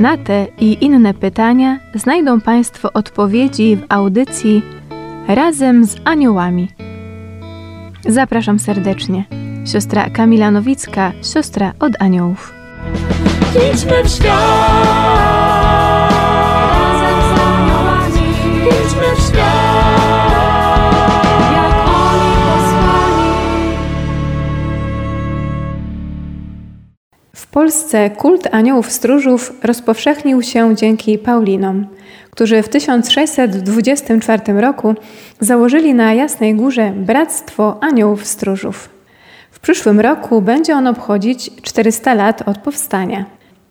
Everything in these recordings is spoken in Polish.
Na te i inne pytania znajdą Państwo odpowiedzi w audycji Razem z Aniołami. Zapraszam serdecznie. Siostra Kamila Nowicka, siostra od aniołów. Idźmy w świat. Polsce kult aniołów stróżów rozpowszechnił się dzięki Paulinom, którzy w 1624 roku założyli na Jasnej Górze Bractwo Aniołów Stróżów. W przyszłym roku będzie on obchodzić 400 lat od powstania.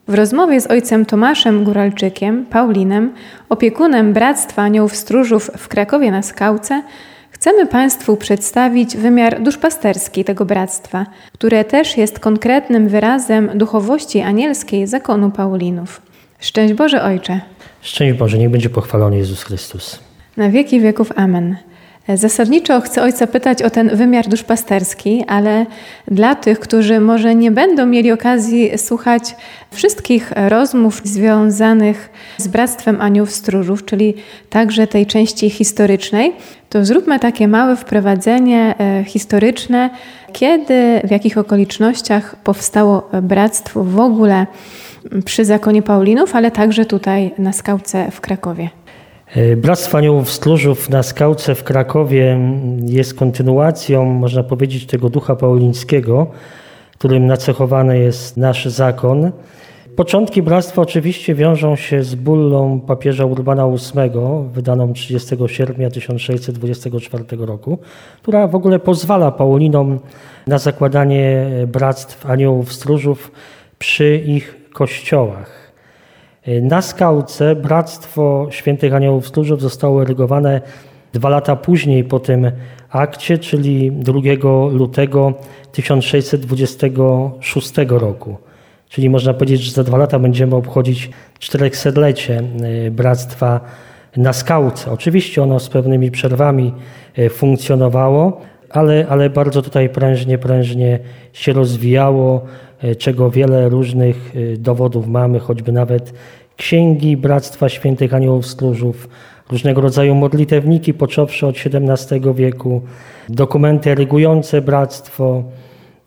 W rozmowie z ojcem Tomaszem Góralczykiem, Paulinem, opiekunem Bractwa Aniołów Stróżów w Krakowie na Skałce, chcemy Państwu przedstawić wymiar duszpasterski tego bractwa, które też jest konkretnym wyrazem duchowości anielskiej zakonu Paulinów. Szczęść Boże Ojcze! Szczęść Boże, niech będzie pochwalony Jezus Chrystus. Na wieki wieków Amen. Zasadniczo chcę Ojca pytać o ten wymiar duszpasterski, ale dla tych, którzy może nie będą mieli okazji słuchać wszystkich rozmów związanych z Bractwem Aniołów Stróżów, czyli także tej części historycznej, to zróbmy takie małe wprowadzenie e, historyczne, kiedy, w jakich okolicznościach powstało bractwo w ogóle przy zakonie Paulinów, ale także tutaj na skałce w Krakowie. E, Bractwo Aniołów Stróżów na Skałce w Krakowie jest kontynuacją, można powiedzieć, tego ducha paulińskiego, którym nacechowany jest nasz zakon. Początki bractwa oczywiście wiążą się z bullą papieża Urbana VIII, wydaną 30 sierpnia 1624 roku, która w ogóle pozwala Paulinom na zakładanie bractw aniołów stróżów przy ich kościołach. Na skałce Bractwo Świętych Aniołów Stróżów zostało erygowane dwa lata później po tym akcie, czyli 2 lutego 1626 roku. Czyli można powiedzieć, że za dwa lata będziemy obchodzić czterechsetlecie y, Bractwa na skałce. Oczywiście ono z pewnymi przerwami y, funkcjonowało, ale, ale bardzo tutaj prężnie, prężnie się rozwijało, y, czego wiele różnych y, dowodów mamy, choćby nawet księgi Bractwa Świętych Aniołów Stróżów, różnego rodzaju modlitewniki począwszy od XVII wieku, dokumenty erygujące bractwo,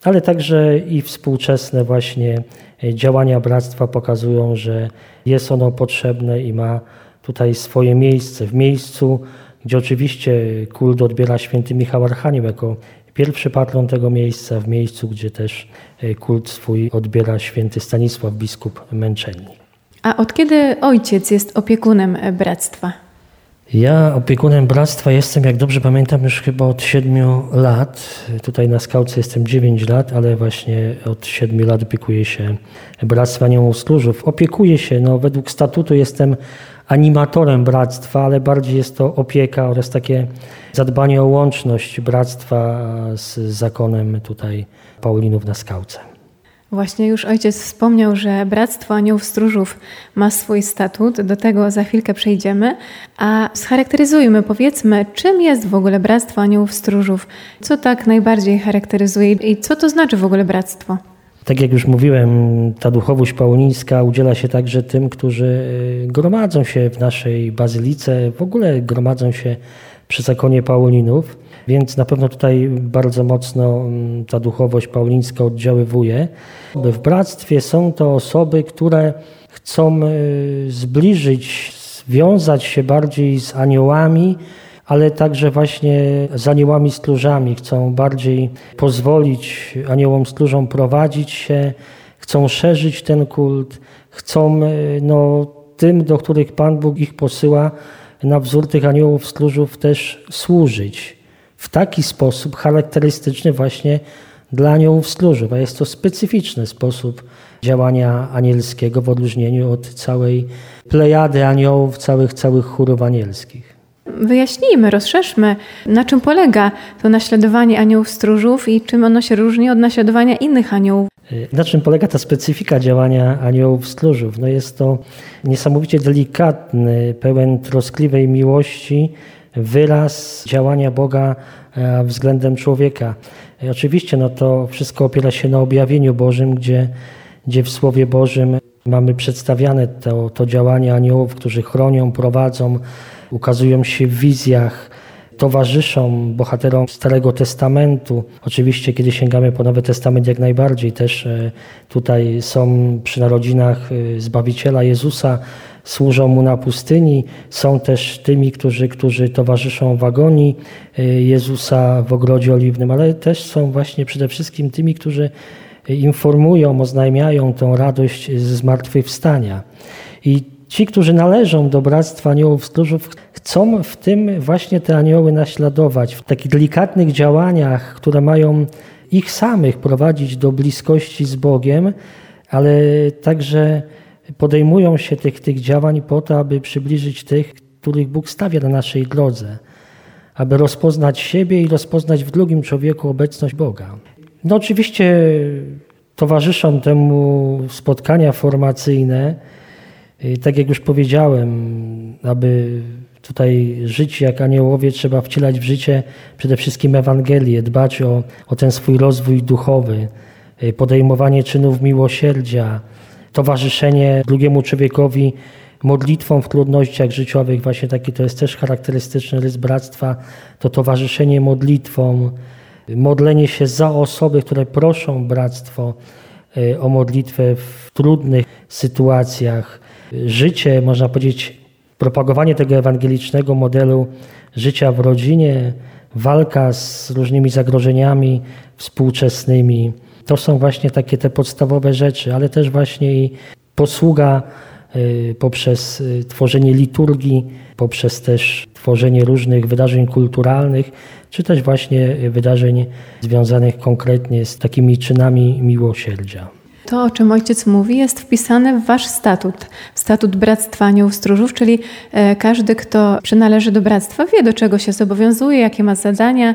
ale także i współczesne właśnie y, działania bractwa pokazują, że jest ono potrzebne i ma tutaj swoje miejsce. W miejscu, gdzie oczywiście kult odbiera święty Michał Archanioł jako pierwszy patron tego miejsca, w miejscu, gdzie też y, kult swój odbiera święty Stanisław, biskup Męczennik. A od kiedy ojciec jest opiekunem e, bractwa? Ja opiekunem bractwa jestem, jak dobrze pamiętam, już chyba od 7 lat. Tutaj na skałce jestem 9 lat, ale właśnie od 7 lat opiekuję się Bractwa Stróżów. Opiekuję się, no według statutu jestem animatorem bractwa, ale bardziej jest to opieka oraz takie zadbanie o łączność bractwa z zakonem tutaj Paulinów na skałce. Właśnie już ojciec wspomniał, że Bractwo Aniołów Stróżów ma swój statut, do tego za chwilkę przejdziemy, a scharakteryzujmy, powiedzmy, czym jest w ogóle Bractwo Aniołów Stróżów, co tak najbardziej charakteryzuje i co to znaczy w ogóle bractwo? Tak jak już mówiłem, ta duchowość paulińska udziela się także tym, którzy y, gromadzą się w naszej bazylice, w ogóle gromadzą się przy zakonie Paulinów, więc na pewno tutaj bardzo mocno mm, ta duchowość paulińska oddziaływuje. W bractwie są to osoby, które chcą y, zbliżyć, związać się bardziej z aniołami, ale także właśnie z aniołami stróżami. Chcą bardziej pozwolić aniołom stróżom prowadzić się, chcą szerzyć ten kult, chcą y, no, tym, do których Pan Bóg ich posyła, na wzór tych aniołów stróżów też służyć w taki sposób charakterystyczny właśnie dla aniołów stróżów, a jest to specyficzny sposób działania anielskiego w odróżnieniu od całej plejady aniołów, całych, całych chórów anielskich. Wyjaśnijmy, rozszerzmy, na czym polega to naśladowanie aniołów stróżów i czym ono się różni od naśladowania innych aniołów. Na czym polega ta specyfika działania aniołów stróżów? No jest to niesamowicie delikatny, pełen troskliwej miłości wyraz działania Boga e, względem człowieka. I oczywiście no to wszystko opiera się na objawieniu Bożym, gdzie, gdzie w Słowie Bożym mamy przedstawiane to, to działanie aniołów, którzy chronią, prowadzą, ukazują się w wizjach, towarzyszą bohaterom Starego Testamentu. Oczywiście, kiedy sięgamy po Nowy Testament, jak najbardziej też e, tutaj są przy narodzinach e, Zbawiciela Jezusa, służą mu na pustyni, są też tymi, którzy, którzy towarzyszą w agonii e, Jezusa w ogrodzie oliwnym, ale też są właśnie przede wszystkim tymi, którzy informują, oznajmiają tą radość zmartwychwstania. I ci, którzy należą do Bractwa Aniołów Stróżów, chcą w tym właśnie te anioły naśladować, w takich delikatnych działaniach, które mają ich samych prowadzić do bliskości z Bogiem, ale także podejmują się tych, tych działań po to, aby przybliżyć tych, których Bóg stawia na naszej drodze, aby rozpoznać siebie i rozpoznać w drugim człowieku obecność Boga. No oczywiście towarzyszą temu spotkania formacyjne, tak jak już powiedziałem, aby tutaj żyć jak aniołowie, trzeba wcielać w życie przede wszystkim Ewangelię, dbać o, o ten swój rozwój duchowy, podejmowanie czynów miłosierdzia, towarzyszenie drugiemu człowiekowi modlitwą w trudnościach życiowych, właśnie taki to jest też charakterystyczny rys bractwa, to towarzyszenie modlitwą, modlenie się za osoby, które proszą bractwo e, o modlitwę w trudnych sytuacjach, życie, można powiedzieć, propagowanie tego ewangelicznego modelu życia w rodzinie, walka z różnymi zagrożeniami współczesnymi. To są właśnie takie te podstawowe rzeczy, ale też właśnie i posługa y, poprzez y, tworzenie liturgii, poprzez też tworzenie różnych wydarzeń kulturalnych, czy też właśnie wydarzeń związanych konkretnie z takimi czynami miłosierdzia. To, o czym ojciec mówi, jest wpisane w wasz statut, statut Bractwa Aniołów Stróżów, czyli e, każdy, kto przynależy do bractwa, wie, do czego się zobowiązuje, jakie ma zadania,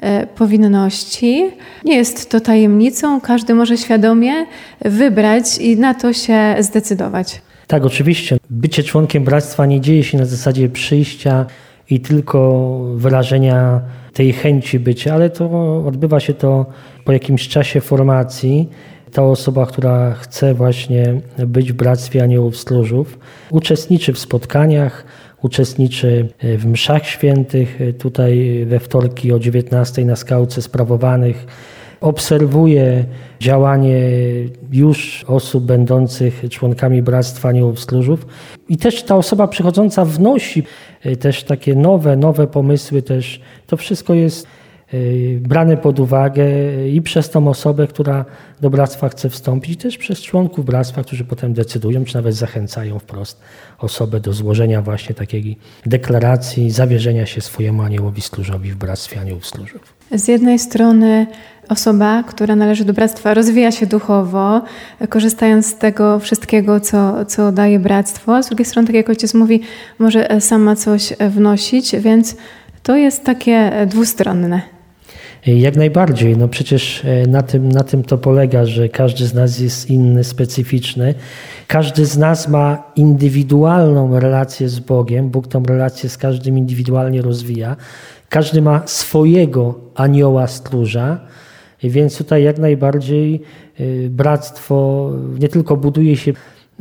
e, powinności. Nie jest to tajemnicą, każdy może świadomie wybrać i na to się zdecydować. Tak, oczywiście. Bycie członkiem bractwa nie dzieje się na zasadzie przyjścia i tylko wyrażenia tej chęci bycia, ale to odbywa się to po jakimś czasie formacji ta osoba, która chce właśnie być w Bractwie Aniołów Stróżów, uczestniczy w spotkaniach, uczestniczy w mszach świętych, tutaj we wtorki o 19 na skałce sprawowanych, obserwuje działanie już osób będących członkami Bractwa Aniołów Stróżów. I też ta osoba przychodząca wnosi też takie nowe, nowe pomysły, też to wszystko jest brane pod uwagę i przez tą osobę, która do bractwa chce wstąpić, też przez członków bractwa, którzy potem decydują, czy nawet zachęcają wprost osobę do złożenia właśnie takiej deklaracji, zawierzenia się swojemu aniołowi stróżowi w bractwie aniołów stróżów. Z jednej strony osoba, która należy do bractwa, rozwija się duchowo, korzystając z tego wszystkiego, co, co daje bractwo. Z drugiej strony, tak jak ojciec mówi, może sama coś wnosić, więc to jest takie dwustronne. Jak najbardziej. No przecież e, na tym, na tym to polega, że każdy z nas jest inny, specyficzny. Każdy z nas ma indywidualną relację z Bogiem. Bóg tą relację z każdym indywidualnie rozwija. Każdy ma swojego anioła stróża. Więc tutaj jak najbardziej e, bractwo nie tylko buduje się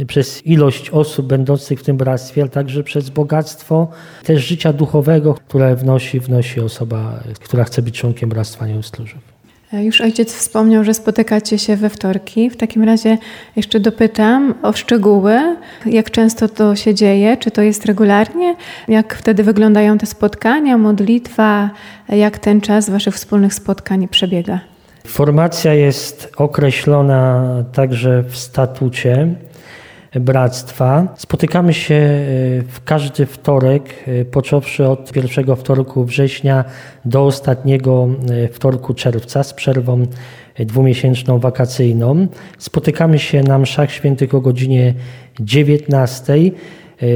przez ilość osób będących w tym bractwie, ale także przez bogactwo też życia duchowego, które wnosi, wnosi osoba, która chce być członkiem Bractwa Nieustróżów. Już ojciec wspomniał, że spotykacie się we wtorki. W takim razie jeszcze dopytam o szczegóły. Jak często to się dzieje? Czy to jest regularnie? Jak wtedy wyglądają te spotkania, modlitwa? Jak ten czas waszych wspólnych spotkań przebiega? Formacja jest określona także w statucie bractwa. Spotykamy się e, w każdy wtorek, e, począwszy od pierwszego wtorku września do ostatniego e, wtorku czerwca z przerwą dwumiesięczną wakacyjną. Spotykamy się na mszach świętych o godzinie 19.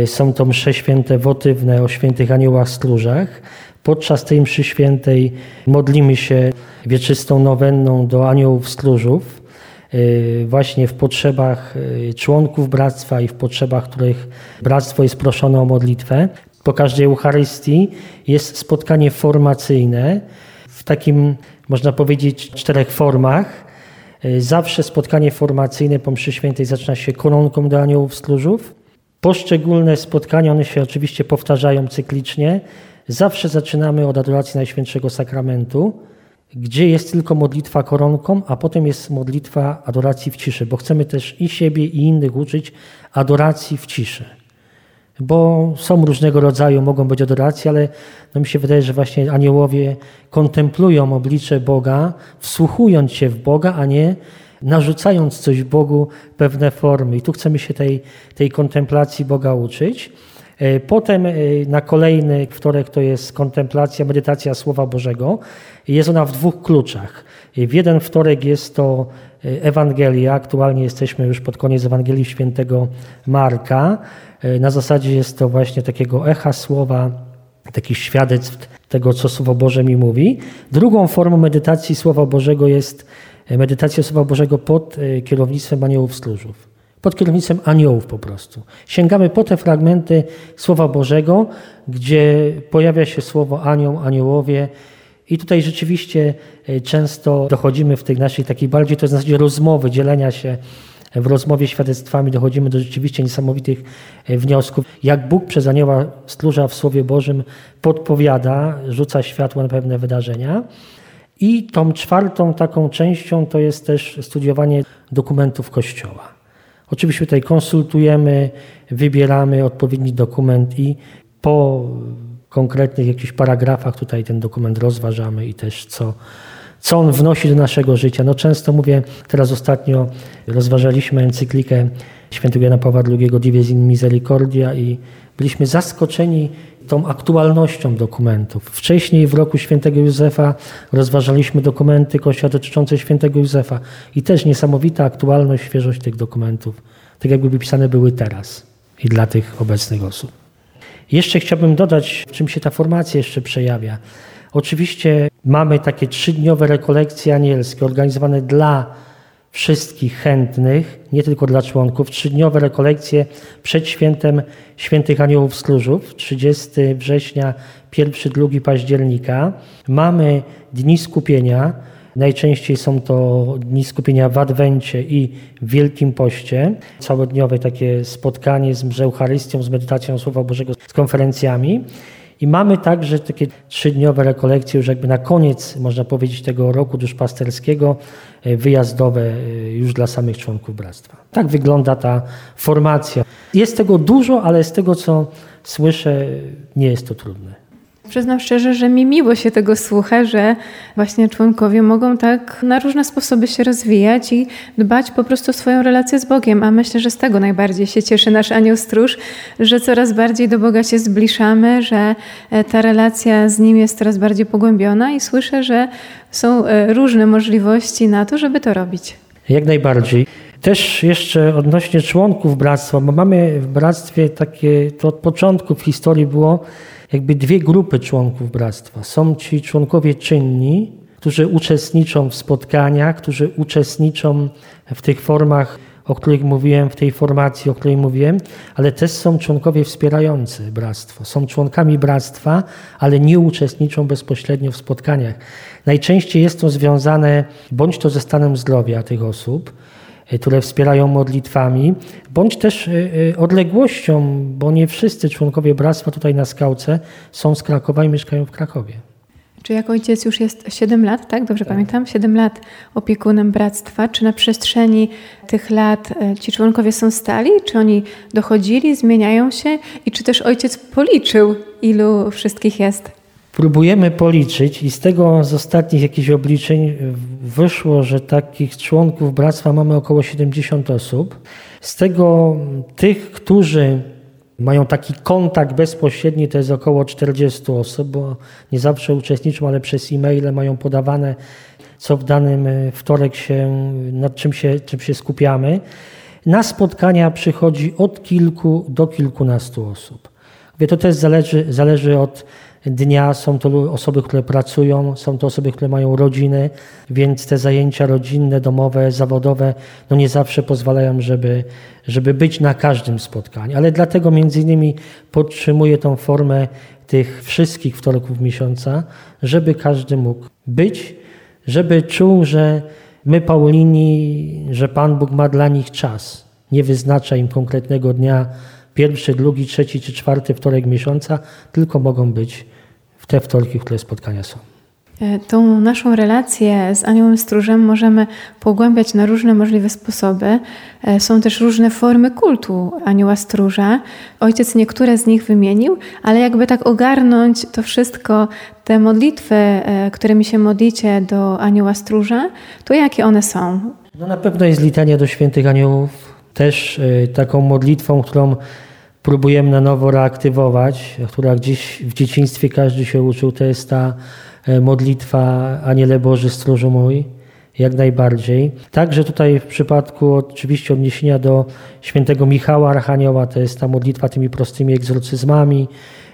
Są to msze święte wotywne o świętych aniołach stróżach. Podczas tej mszy świętej modlimy się wieczystą nowenną do aniołów stróżów, właśnie w potrzebach y, członków bractwa i w potrzebach, których bractwo jest proszone o modlitwę. Po każdej Eucharystii jest spotkanie formacyjne w takim, można powiedzieć, czterech formach. Y, zawsze spotkanie formacyjne po mszy świętej zaczyna się koronką do aniołów stróżów. Poszczególne spotkania, one się oczywiście powtarzają cyklicznie. Zawsze zaczynamy od adoracji Najświętszego Sakramentu, gdzie jest tylko modlitwa koronką, a potem jest modlitwa adoracji w ciszy, bo chcemy też i siebie, i innych uczyć adoracji w ciszy. Bo są różnego rodzaju, mogą być adoracje, ale no mi się wydaje, że właśnie aniołowie kontemplują oblicze Boga, wsłuchując się w Boga, a nie narzucając coś Bogu pewne formy. I tu chcemy się tej, tej kontemplacji Boga uczyć. E, potem e, na kolejny wtorek to jest kontemplacja, medytacja Słowa Bożego. Jest ona w dwóch kluczach. E, w jeden wtorek jest to Ewangelia. Aktualnie jesteśmy już pod koniec Ewangelii Świętego Marka. Na zasadzie jest to właśnie takiego echa słowa, takich świadectw tego, co Słowo Boże mi mówi. Drugą formą medytacji Słowa Bożego jest medytacja Słowa Bożego pod kierownictwem aniołów stróżów pod kierownictwem aniołów po prostu. Sięgamy po te fragmenty Słowa Bożego, gdzie pojawia się słowo anioł, aniołowie. I tutaj rzeczywiście e, często dochodzimy w tej naszej takiej bardziej, to jest na zasadzie rozmowy, dzielenia się w rozmowie świadectwami, dochodzimy do rzeczywiście niesamowitych e, wniosków. Jak Bóg przez anioła stróża w Słowie Bożym podpowiada, rzuca światło na pewne wydarzenia. I tą czwartą taką częścią to jest też studiowanie dokumentów Kościoła. Oczywiście tutaj konsultujemy, wybieramy odpowiedni dokument i po konkretnych jakichś paragrafach tutaj ten dokument rozważamy i też co, co on wnosi do naszego życia. No często mówię, teraz ostatnio rozważaliśmy encyklikę świętego Jana Pawła II Dives in Misericordia i byliśmy zaskoczeni tą aktualnością dokumentów. Wcześniej w roku świętego Józefa rozważaliśmy dokumenty Kościoła dotyczące świętego Józefa i też niesamowita aktualność, świeżość tych dokumentów, tak jakby pisane były teraz i dla tych obecnych osób. Jeszcze chciałbym dodać, w czym się ta formacja jeszcze przejawia. Oczywiście mamy takie trzydniowe rekolekcje anielskie organizowane dla wszystkich chętnych, nie tylko dla członków, trzydniowe rekolekcje przed świętem świętych aniołów stróżów, 30 września, 1-2 października. Mamy dni skupienia, najczęściej są to dni skupienia w Adwencie i w Wielkim Poście, całodniowe takie spotkanie z Eucharystią, z medytacją Słowa Bożego, z konferencjami. I mamy także takie trzydniowe rekolekcje już jakby na koniec, można powiedzieć, tego roku duszpasterskiego, e, wyjazdowe e, już dla samych członków bractwa. Tak wygląda ta formacja. Jest tego dużo, ale z tego, co słyszę, nie jest to trudne. Przyznam szczerze, że mi miło się tego słucha, że właśnie członkowie mogą tak na różne sposoby się rozwijać i dbać po prostu o swoją relację z Bogiem. A myślę, że z tego najbardziej się cieszy nasz anioł stróż, że coraz bardziej do Boga się zbliżamy, że e, ta relacja z Nim jest coraz bardziej pogłębiona i słyszę, że są e, różne możliwości na to, żeby to robić. Jak najbardziej. Też jeszcze odnośnie członków bractwa, bo mamy w bractwie takie, to od początku w historii było, jakby dwie grupy członków bractwa. Są ci członkowie czynni, którzy uczestniczą w spotkaniach, którzy uczestniczą w tych formach, o których mówiłem, w tej formacji, o której mówiłem, ale też są członkowie wspierający bractwo. Są członkami bractwa, ale nie uczestniczą bezpośrednio w spotkaniach. Najczęściej jest to związane bądź to ze stanem zdrowia tych osób, które wspierają modlitwami, bądź też y, y, odległością, bo nie wszyscy członkowie bractwa tutaj na skałce są z Krakowa i mieszkają w Krakowie. Czy jak ojciec już jest 7 lat, tak? Dobrze tak. pamiętam? 7 lat opiekunem bractwa. Czy na przestrzeni tych lat e, ci członkowie są stali? Czy oni dochodzili, zmieniają się? I czy też ojciec policzył, ilu wszystkich jest? Próbujemy policzyć i z tego z ostatnich jakichś obliczeń wyszło, że takich członków bractwa mamy około 70 osób. Z tego tych, którzy mają taki kontakt bezpośredni, to jest około 40 osób, bo nie zawsze uczestniczą, ale przez e-maile mają podawane co w danym e, wtorek się, nad czym się, czym się skupiamy. Na spotkania przychodzi od kilku do kilkunastu osób. To też zależy, zależy od dnia. Są to osoby, które pracują, są to osoby, które mają rodziny, więc te zajęcia rodzinne, domowe, zawodowe no nie zawsze pozwalają, żeby, żeby być na każdym spotkaniu. Ale dlatego między innymi podtrzymuję tą formę tych wszystkich wtorków miesiąca, żeby każdy mógł być, żeby czuł, że my Paulini, że Pan Bóg ma dla nich czas. Nie wyznacza im konkretnego dnia, pierwszy, drugi, trzeci czy czwarty wtorek miesiąca, tylko mogą być w te wtorki, w które spotkania są. E, tą naszą relację z Aniołem Stróżem możemy pogłębiać na różne możliwe sposoby. E, są też różne formy kultu Anioła Stróża. Ojciec niektóre z nich wymienił, ale jakby tak ogarnąć to wszystko, te modlitwy, e, którymi się modlicie do Anioła Stróża, to jakie one są? No na pewno jest litania do świętych aniołów, też taką modlitwą, którą próbujemy na nowo reaktywować, która gdzieś w dzieciństwie każdy się uczył, to jest ta e, modlitwa Aniele Boży Stróżu mój, jak najbardziej. Także tutaj w przypadku oczywiście odniesienia do świętego Michała Archanioła, to jest ta modlitwa tymi prostymi egzorcyzmami,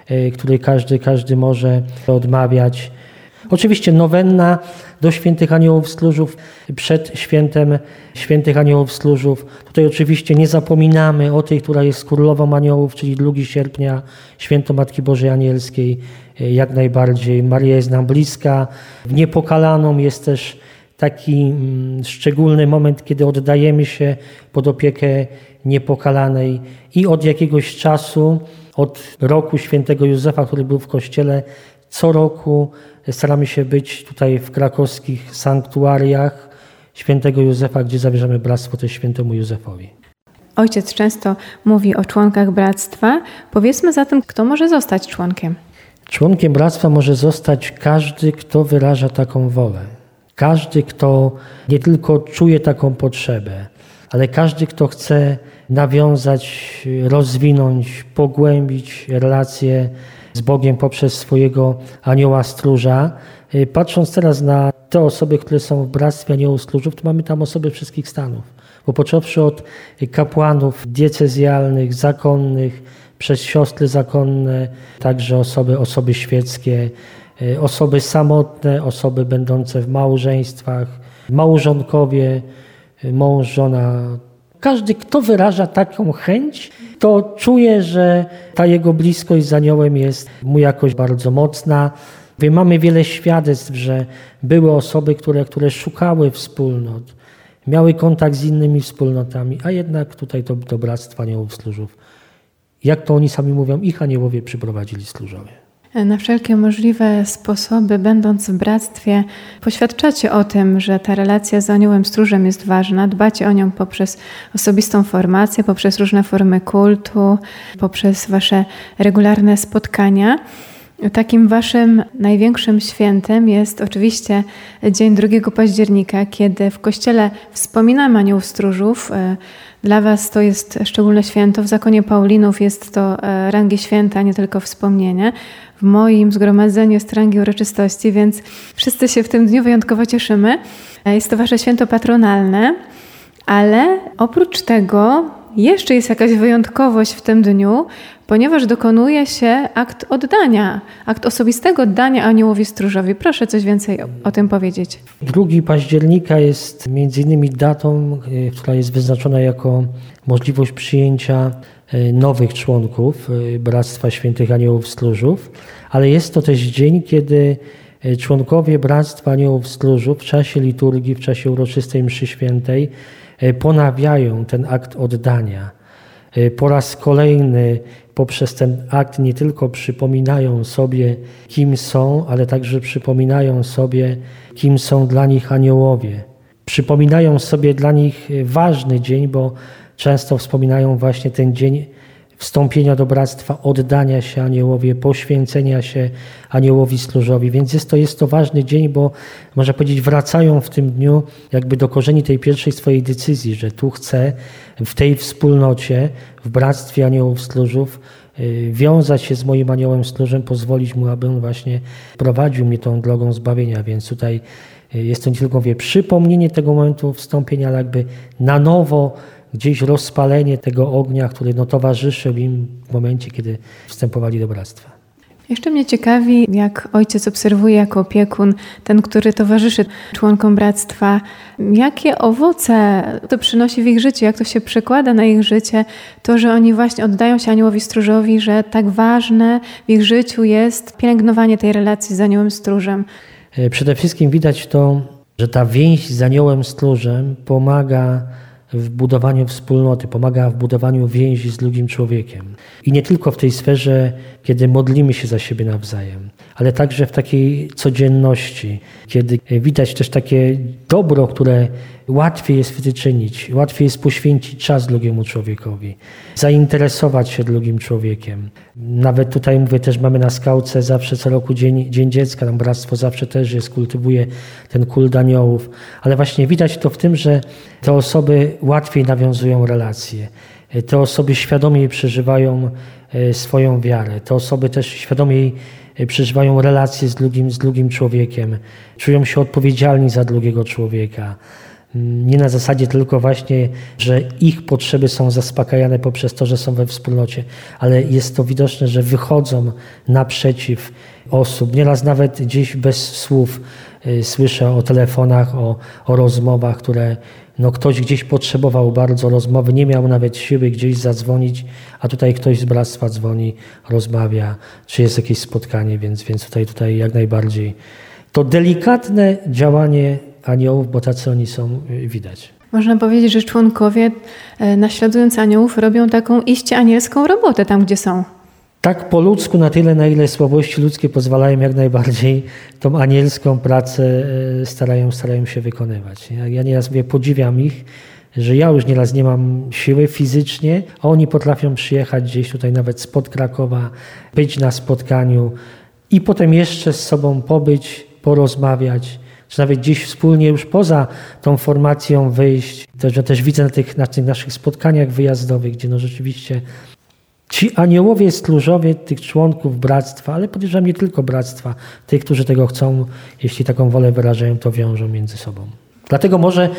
e, której każdy, każdy może odmawiać. Oczywiście nowenna do świętych aniołów stróżów przed świętem świętych aniołów stróżów. Tutaj oczywiście nie zapominamy o tej, która jest królową aniołów, czyli 2 sierpnia, święto Matki Bożej Anielskiej, jak najbardziej. Maria jest nam bliska. W Niepokalaną jest też taki mm, szczególny moment, kiedy oddajemy się pod opiekę niepokalanej i od jakiegoś czasu, od roku świętego Józefa, który był w kościele, co roku staramy się być tutaj w krakowskich sanktuariach świętego Józefa, gdzie zawierzamy bractwo też świętemu Józefowi. Ojciec często mówi o członkach bractwa. Powiedzmy zatem, kto może zostać członkiem? Członkiem bractwa może zostać każdy, kto wyraża taką wolę. Każdy, kto nie tylko czuje taką potrzebę, ale każdy, kto chce nawiązać, rozwinąć, pogłębić relacje z Bogiem poprzez swojego anioła stróża. Y, patrząc teraz na te osoby, które są w Bractwie Aniołów Stróżów, to mamy tam osoby wszystkich stanów. Bo począwszy od kapłanów diecezjalnych, zakonnych, przez siostry zakonne, także osoby, osoby świeckie, y, osoby samotne, osoby będące w małżeństwach, małżonkowie, y, mąż, żona. Każdy, kto wyraża taką chęć, to czuje, że ta jego bliskość z aniołem jest mu jakoś bardzo mocna. Mamy wiele świadectw, że były osoby, które, które szukały wspólnot, miały kontakt z innymi wspólnotami, a jednak tutaj to, to bractwo aniołów stróżów. Jak to oni sami mówią, ich aniołowie przyprowadzili stróżowie. Na wszelkie możliwe sposoby, będąc w bractwie, poświadczacie o tym, że ta relacja z aniołem stróżem jest ważna. Dbacie o nią poprzez osobistą formację, poprzez różne formy kultu, poprzez wasze regularne spotkania. Takim waszym największym świętem jest oczywiście dzień 2 października, kiedy w kościele wspominamy aniołów stróżów. Dla was to jest szczególne święto. W zakonie Paulinów jest to e, rangi święta, nie tylko wspomnienie w moim zgromadzeniu jest rangi uroczystości, więc wszyscy się w tym dniu wyjątkowo cieszymy. E, jest to wasze święto patronalne, ale oprócz tego jeszcze jest jakaś wyjątkowość w tym dniu, ponieważ dokonuje się akt oddania, akt osobistego oddania aniołowi stróżowi. Proszę coś więcej o, tym powiedzieć. 2 października jest między innymi datą, e, która jest wyznaczona jako możliwość przyjęcia E, nowych członków e, Bractwa Świętych Aniołów Stróżów, ale jest to też dzień, kiedy członkowie Bractwa Aniołów Stróżów w czasie liturgii, w czasie uroczystej mszy świętej ponawiają ten akt oddania. Po raz kolejny poprzez ten akt nie tylko przypominają sobie, kim są, ale także przypominają sobie, kim są dla nich aniołowie. Przypominają sobie dla nich ważny dzień, bo często wspominają właśnie ten dzień wstąpienia do bractwa, oddania się aniołowie, poświęcenia się aniołowi stróżowi. Więc jest to, jest to ważny dzień, bo można powiedzieć, wracają w tym dniu jakby do korzeni tej pierwszej swojej decyzji, że tu chcę w tej wspólnocie, w bractwie aniołów stróżów y, wiązać się z moim aniołem stróżem, pozwolić mu, aby on właśnie prowadził mnie tą drogą zbawienia. Więc tutaj Jest to nie tylko wie, przypomnienie tego momentu wstąpienia, ale jakby na nowo gdzieś rozpalenie tego ognia, który no, towarzyszył im w momencie, kiedy wstępowali do bractwa. Jeszcze mnie ciekawi, jak ojciec obserwuje jako opiekun, ten, który towarzyszy członkom bractwa, jakie owoce to przynosi w ich życiu, jak to się przekłada na ich życie, to, że oni właśnie oddają się aniołowi stróżowi, że tak ważne w ich życiu jest pielęgnowanie tej relacji z aniołem stróżem. E, przede wszystkim widać to, że ta więź z aniołem stróżem pomaga w budowaniu wspólnoty, pomaga w budowaniu więzi z drugim człowiekiem. I nie tylko w tej sferze, kiedy modlimy się za siebie nawzajem, ale także w takiej codzienności, kiedy widać też takie dobro, które łatwiej jest wyczynić, łatwiej jest poświęcić czas drugiemu człowiekowi, zainteresować się drugim człowiekiem. Nawet tutaj mówię, też mamy na skałce zawsze co roku Dzień, dzień Dziecka, tam Bractwo zawsze też jest, kultywuje ten kult aniołów, ale właśnie widać to w tym, że te osoby łatwiej nawiązują relacje. Te osoby świadomiej przeżywają swoją wiarę. Te osoby też świadomiej e, przeżywają relacje z drugim, z drugim człowiekiem, czują się odpowiedzialni za drugiego człowieka. Nie na zasadzie tylko właśnie, że ich potrzeby są zaspokajane poprzez to, że są we wspólnocie, ale jest to widoczne, że wychodzą naprzeciw osób. Nieraz nawet gdzieś bez słów y, słyszę o telefonach, o, o rozmowach, które no ktoś gdzieś potrzebował bardzo rozmowy, nie miał nawet siły gdzieś zadzwonić, a tutaj ktoś z bractwa dzwoni, rozmawia, czy jest jakieś spotkanie, więc, więc tutaj, tutaj jak najbardziej. To delikatne działanie aniołów, bo tacy oni są y, widać. Można powiedzieć, że członkowie e, naśladując aniołów robią taką iście anielską robotę tam, gdzie są. Tak po ludzku, na tyle, na ile słabości ludzkie pozwalają jak najbardziej tą anielską pracę e, starają, starają się wykonywać. Ja, ja nieraz mówię, podziwiam ich, że ja już nieraz nie mam siły fizycznie, a oni potrafią przyjechać gdzieś tutaj nawet spod Krakowa, być na spotkaniu i potem jeszcze z sobą pobyć, porozmawiać, czy nawet gdzieś wspólnie już poza tą formacją wyjść. Też, ja też widzę na tych, na tych naszych spotkaniach wyjazdowych, gdzie no rzeczywiście ci aniołowie stróżowie tych członków bractwa, ale podejrzewam nie tylko bractwa, tych, którzy tego chcą, jeśli taką wolę wyrażają, to wiążą między sobą. Dlatego może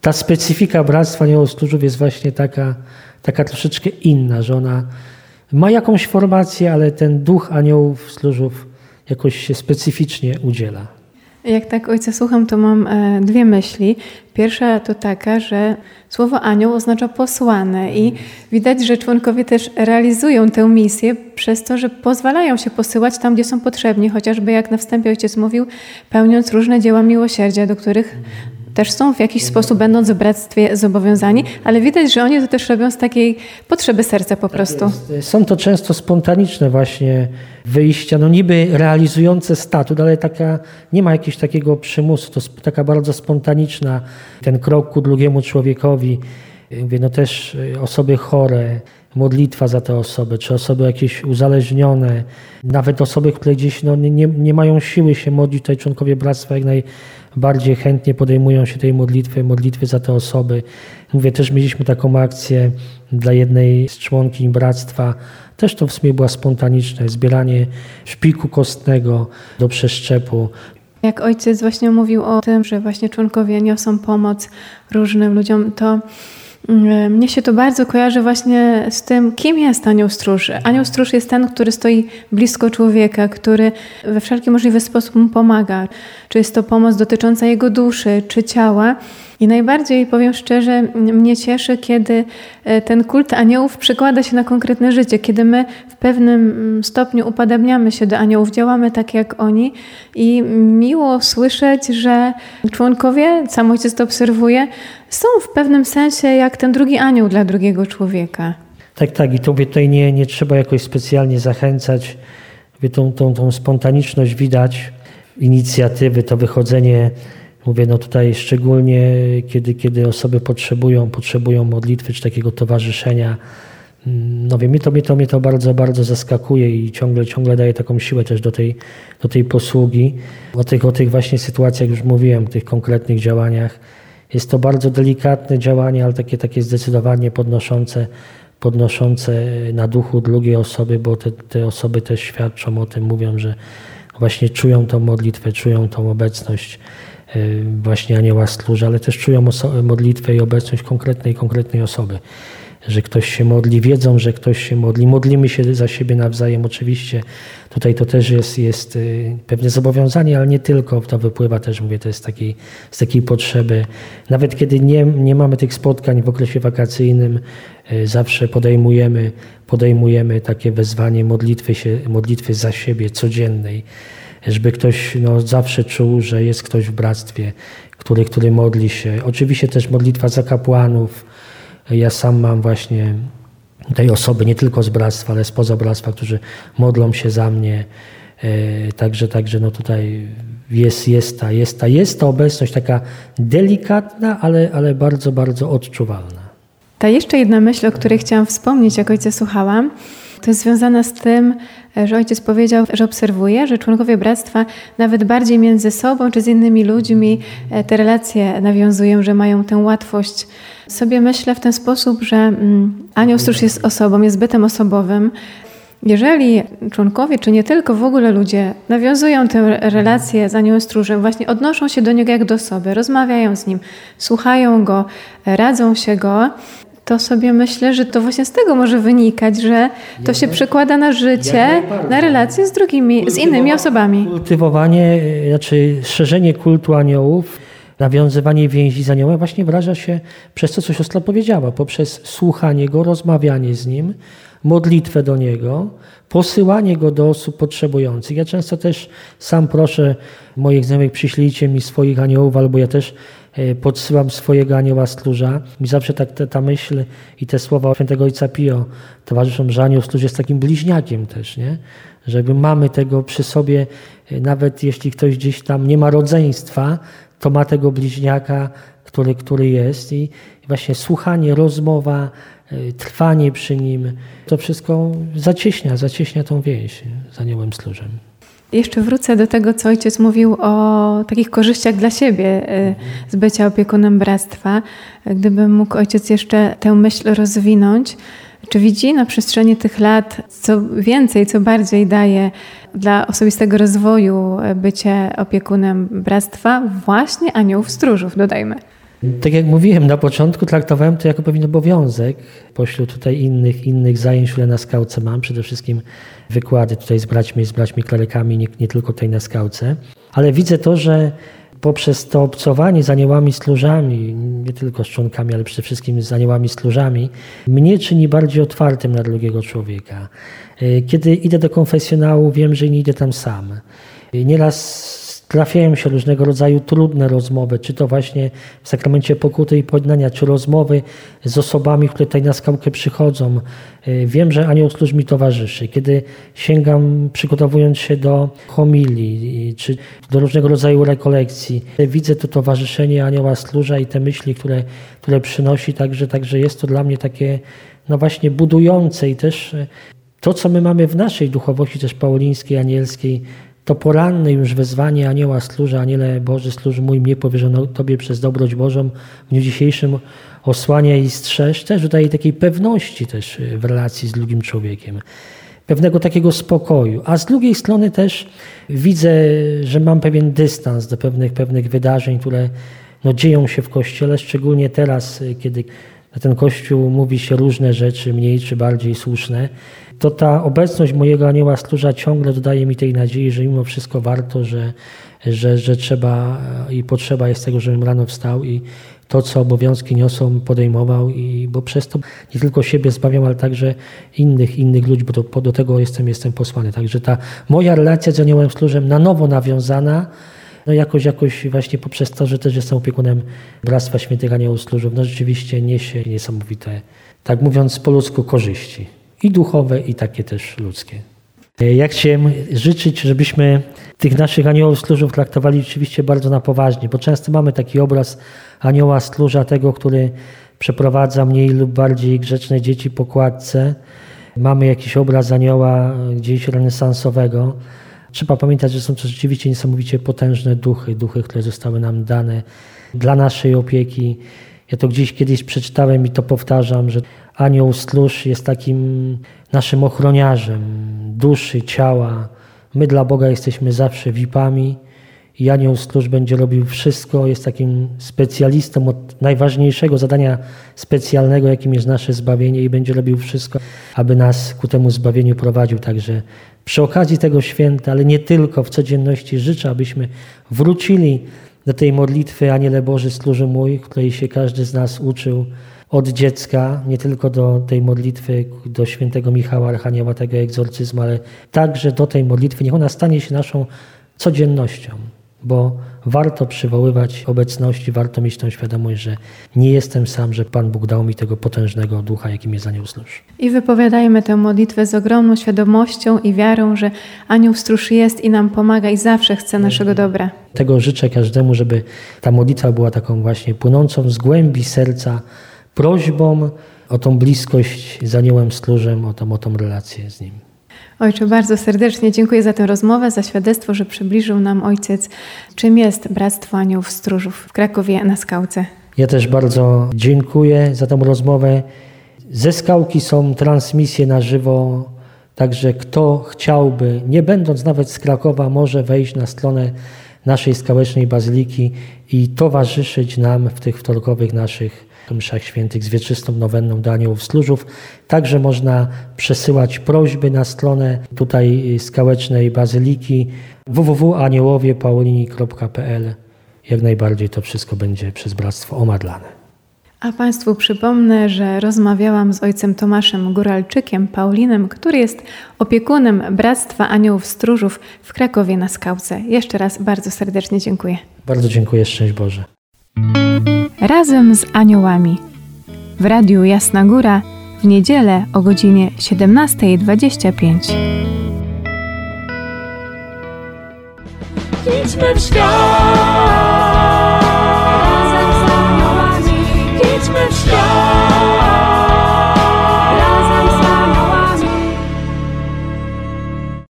ta specyfika bractwa aniołów stróżów jest właśnie taka, taka troszeczkę inna, że ona ma jakąś formację, ale ten duch aniołów stróżów jakoś się specyficznie udziela. Jak tak ojca słucham, to mam e, dwie myśli. Pierwsza to taka, że słowo anioł oznacza posłane i widać, że członkowie też realizują tę misję przez to, że pozwalają się posyłać tam, gdzie są potrzebni, chociażby jak na wstępie ojciec mówił, pełniąc różne dzieła miłosierdzia, do których też są w jakiś sposób, będąc w bractwie, zobowiązani, ale widać, że oni to też robią z takiej potrzeby serca po prostu. Są to często spontaniczne właśnie wyjścia, no niby realizujące statut, ale taka, nie ma jakiegoś takiego przymusu, to taka bardzo spontaniczna, ten krok ku drugiemu człowiekowi. Mówię, no też y, osoby chore, modlitwa za te osoby, czy osoby jakieś uzależnione, nawet osoby, które gdzieś no, nie, nie mają siły się modlić, tutaj członkowie bractwa jak najbardziej chętnie podejmują się tej modlitwy, modlitwy za te osoby. Mówię, też mieliśmy taką akcję dla jednej z członkiń bractwa, też to w sumie była spontaniczne, zbieranie szpiku kostnego do przeszczepu. Jak ojciec właśnie mówił o tym, że właśnie członkowie niosą pomoc różnym ludziom, to mnie się to bardzo kojarzy właśnie z tym, kim jest anioł stróż. Anioł stróż jest ten, który stoi blisko człowieka, który we wszelki możliwy sposób mu pomaga. Czy jest to pomoc dotycząca jego duszy, czy ciała. I najbardziej, powiem szczerze, mnie cieszy, kiedy e, ten kult aniołów przekłada się na konkretne życie, kiedy my w pewnym stopniu upodabniamy się do aniołów, działamy tak jak oni i miło słyszeć, że członkowie, sam ojciec to obserwuje, są w pewnym sensie jak ten drugi anioł dla drugiego człowieka. Tak, tak. I to tutaj nie, nie trzeba jakoś specjalnie zachęcać. Tą, tą, tą spontaniczność widać, inicjatywy, to wychodzenie Mówię, no tutaj szczególnie, kiedy, kiedy osoby potrzebują, potrzebują modlitwy czy takiego towarzyszenia. Mm, no wiem, mnie to, mnie to, mnie to bardzo, bardzo zaskakuje i ciągle, ciągle daje taką siłę też do tej, do tej posługi. O tych, o tych właśnie sytuacjach już mówiłem, tych konkretnych działaniach. Jest to bardzo delikatne działanie, ale takie, takie zdecydowanie podnoszące, podnoszące na duchu drugiej osoby, bo te, te osoby też świadczą o tym, mówią, że właśnie czują tą modlitwę, czują tą obecność właśnie anioła stróża, ale też czują modlitwę i obecność konkretnej, konkretnej osoby. Że ktoś się modli, wiedzą, że ktoś się modli. Modlimy się za siebie nawzajem, oczywiście. Tutaj to też jest, jest y, pewne zobowiązanie, ale nie tylko. To wypływa też, mówię, to jest z takiej potrzeby. Nawet kiedy nie, nie mamy tych spotkań w okresie wakacyjnym, y, zawsze podejmujemy, podejmujemy takie wezwanie modlitwy, się, modlitwy za siebie codziennej żeby ktoś no, zawsze czuł, że jest ktoś w bractwie, który, który modli się. Oczywiście też modlitwa za kapłanów. Ja sam mam właśnie tej osoby nie tylko z bractwa, ale spoza bractwa, którzy modlą się za mnie. E, Także, także no tutaj jest, jest, ta, jest, ta, jest ta obecność taka delikatna, ale, ale bardzo, bardzo odczuwalna. Ta jeszcze jedna myśl, o której chciałam wspomnieć, jak ojca słuchałam, to jest związana z tym, że ojciec powiedział, że obserwuje, że członkowie bractwa nawet bardziej między sobą czy z innymi ludźmi e, te relacje nawiązują, że mają tę łatwość. Sobie myślę w ten sposób, że mm, anioł stróż jest osobą, jest bytem osobowym. Jeżeli członkowie, czy nie tylko w ogóle ludzie, nawiązują tę relację z aniołem stróżem, właśnie odnoszą się do niego jak do osoby, rozmawiają z nim, słuchają go, radzą się go, to sobie myślę, że to właśnie z tego może wynikać, że to się przekłada na życie, na relacje z drugimi, z innymi osobami. Kultywowanie, y, znaczy szerzenie kultu aniołów, nawiązywanie więzi z aniołem właśnie wyraża się przez to, co siostra powiedziała, poprzez słuchanie go, rozmawianie z nim, modlitwę do niego, posyłanie go do osób potrzebujących. Ja często też sam proszę moich znajomych, przyślijcie mi swoich aniołów, albo ja też e, podsyłam swojego anioła stróża. Mi zawsze tak ta, ta myśl i te słowa świętego ojca Pio towarzyszą, że anioł stróż jest takim bliźniakiem też, nie? Żeby mamy tego przy sobie, e, nawet jeśli ktoś gdzieś tam nie ma rodzeństwa, to ma tego bliźniaka, który, który jest i właśnie słuchanie, rozmowa, y, trwanie przy nim, to wszystko zacieśnia, zacieśnia tą więź z aniołem stróżem. Jeszcze wrócę do tego, co ojciec mówił o takich korzyściach dla siebie y, z bycia opiekunem bractwa. Gdyby mógł ojciec jeszcze tę myśl rozwinąć, czy widzi na przestrzeni tych lat co więcej, co bardziej daje dla osobistego rozwoju bycie opiekunem bractwa właśnie aniołów stróżów, dodajmy. Tak jak mówiłem na początku, traktowałem to jako pewien obowiązek pośród tutaj innych, innych zajęć, które na skałce mam. Przede wszystkim wykłady tutaj z braćmi, z braćmi klerykami, nie, nie tylko tutaj na skałce. Ale widzę to, że poprzez to obcowanie z aniołami stróżami, nie tylko z członkami, ale przede wszystkim z aniołami stróżami, mnie czyni bardziej otwartym na drugiego człowieka. Y, Kiedy idę do konfesjonału, wiem, że nie idę tam sam. Y, Nieraz trafiają się różnego rodzaju trudne rozmowy, czy to właśnie w sakramencie pokuty i pojednania, czy rozmowy z osobami, które tutaj na skałkę przychodzą. Y, Wiem, że anioł stróż mi towarzyszy. Kiedy sięgam, przygotowując się do homilii, y, czy do różnego rodzaju rekolekcji, widzę to towarzyszenie anioła stróża i te myśli, które, które przynosi, także, także jest to dla mnie takie no właśnie budujące i też y, to, co my mamy w naszej duchowości też paulińskiej, anielskiej, to poranne już wezwanie anioła stróża, aniele Boży stróż mój, mnie powierzono Tobie przez dobroć Bożą w dniu dzisiejszym osłania i strzeż, też daje takiej pewności też y, w relacji z drugim człowiekiem. Pewnego takiego spokoju. A z drugiej strony też widzę, że mam pewien dystans do pewnych, pewnych wydarzeń, które no, dzieją się w Kościele, szczególnie teraz, y, kiedy na ten Kościół mówi się różne rzeczy, mniej czy bardziej słuszne, to ta obecność mojego anioła stróża ciągle dodaje mi tej nadziei, że mimo wszystko warto, że, że, że trzeba i potrzeba jest tego, żebym rano wstał i to, co obowiązki niosą, podejmował, i, bo przez to nie tylko siebie zbawiam, ale także innych, innych ludzi, bo to, do tego jestem, jestem posłany. Także ta moja relacja z aniołem stróżem na nowo nawiązana, no jakoś, jakoś właśnie poprzez to, że też jestem opiekunem Bractwa Świętych Aniołów Stróżów, no rzeczywiście niesie niesamowite, tak mówiąc po ludzku, korzyści. I duchowe, i takie też ludzkie. Ja chciałem życzyć, żebyśmy tych naszych aniołów stróżów traktowali rzeczywiście bardzo na poważnie, bo często mamy taki obraz anioła stróża, tego, który przeprowadza mniej lub bardziej grzeczne dzieci po kładce. Mamy jakiś obraz anioła gdzieś renesansowego. Trzeba pamiętać, że są to rzeczywiście niesamowicie potężne duchy, duchy, które zostały nam dane dla naszej opieki. Ja to gdzieś kiedyś przeczytałem i to powtarzam, że anioł stróż jest takim naszym ochroniarzem duszy, ciała. My dla Boga jesteśmy zawsze VIP-ami i anioł stróż będzie robił wszystko, jest takim specjalistą od najważniejszego zadania specjalnego, jakim jest nasze zbawienie i będzie robił wszystko, aby nas ku temu zbawieniu prowadził. Także przy okazji tego święta, ale nie tylko w codzienności życzę, abyśmy wrócili do tej modlitwy Aniele Boży stróży mój, której się każdy z nas uczył od dziecka, nie tylko do tej modlitwy do świętego Michała Archanioła, tego egzorcyzmu, ale także do tej modlitwy. Niech ona stanie się naszą codziennością, bo warto przywoływać obecności, warto mieć tą świadomość, że nie jestem sam, że Pan Bóg dał mi tego potężnego ducha, jakim jest anioł stróż. I wypowiadajmy tę modlitwę z ogromną świadomością i wiarą, że anioł stróż jest i nam pomaga i zawsze chce naszego dobra. Tego życzę każdemu, żeby ta modlitwa była taką właśnie płynącą z głębi serca prośbą o tą bliskość z aniołem stróżem, o tą, o tą relację z nim. Ojcze, bardzo serdecznie dziękuję za tę rozmowę, za świadectwo, że przybliżył nam Ojciec, czym jest Bractwo Aniołów Stróżów w Krakowie na Skałce. Ja też bardzo dziękuję za tę rozmowę. Ze skałki są transmisje na żywo, także kto chciałby, nie będąc nawet z Krakowa, może wejść na stronę naszej skałecznej bazyliki i towarzyszyć nam w tych wtorkowych naszych mszach świętych z wieczystą nowenną do aniołów stróżów. Także można przesyłać prośby na stronę tutaj skałecznej bazyliki www.aniołowiepaulini.pl Jak najbardziej to wszystko będzie przez Bractwo omadlane. A Państwu przypomnę, że rozmawiałam z ojcem Tomaszem Góralczykiem Paulinem, który jest opiekunem Bractwa Aniołów Stróżów w Krakowie na Skałce. Jeszcze raz bardzo serdecznie dziękuję. Bardzo dziękuję, szczęść Boże. Razem z aniołami. W Radiu Jasna Góra w niedzielę o godzinie 17.25. Idźmy w świat,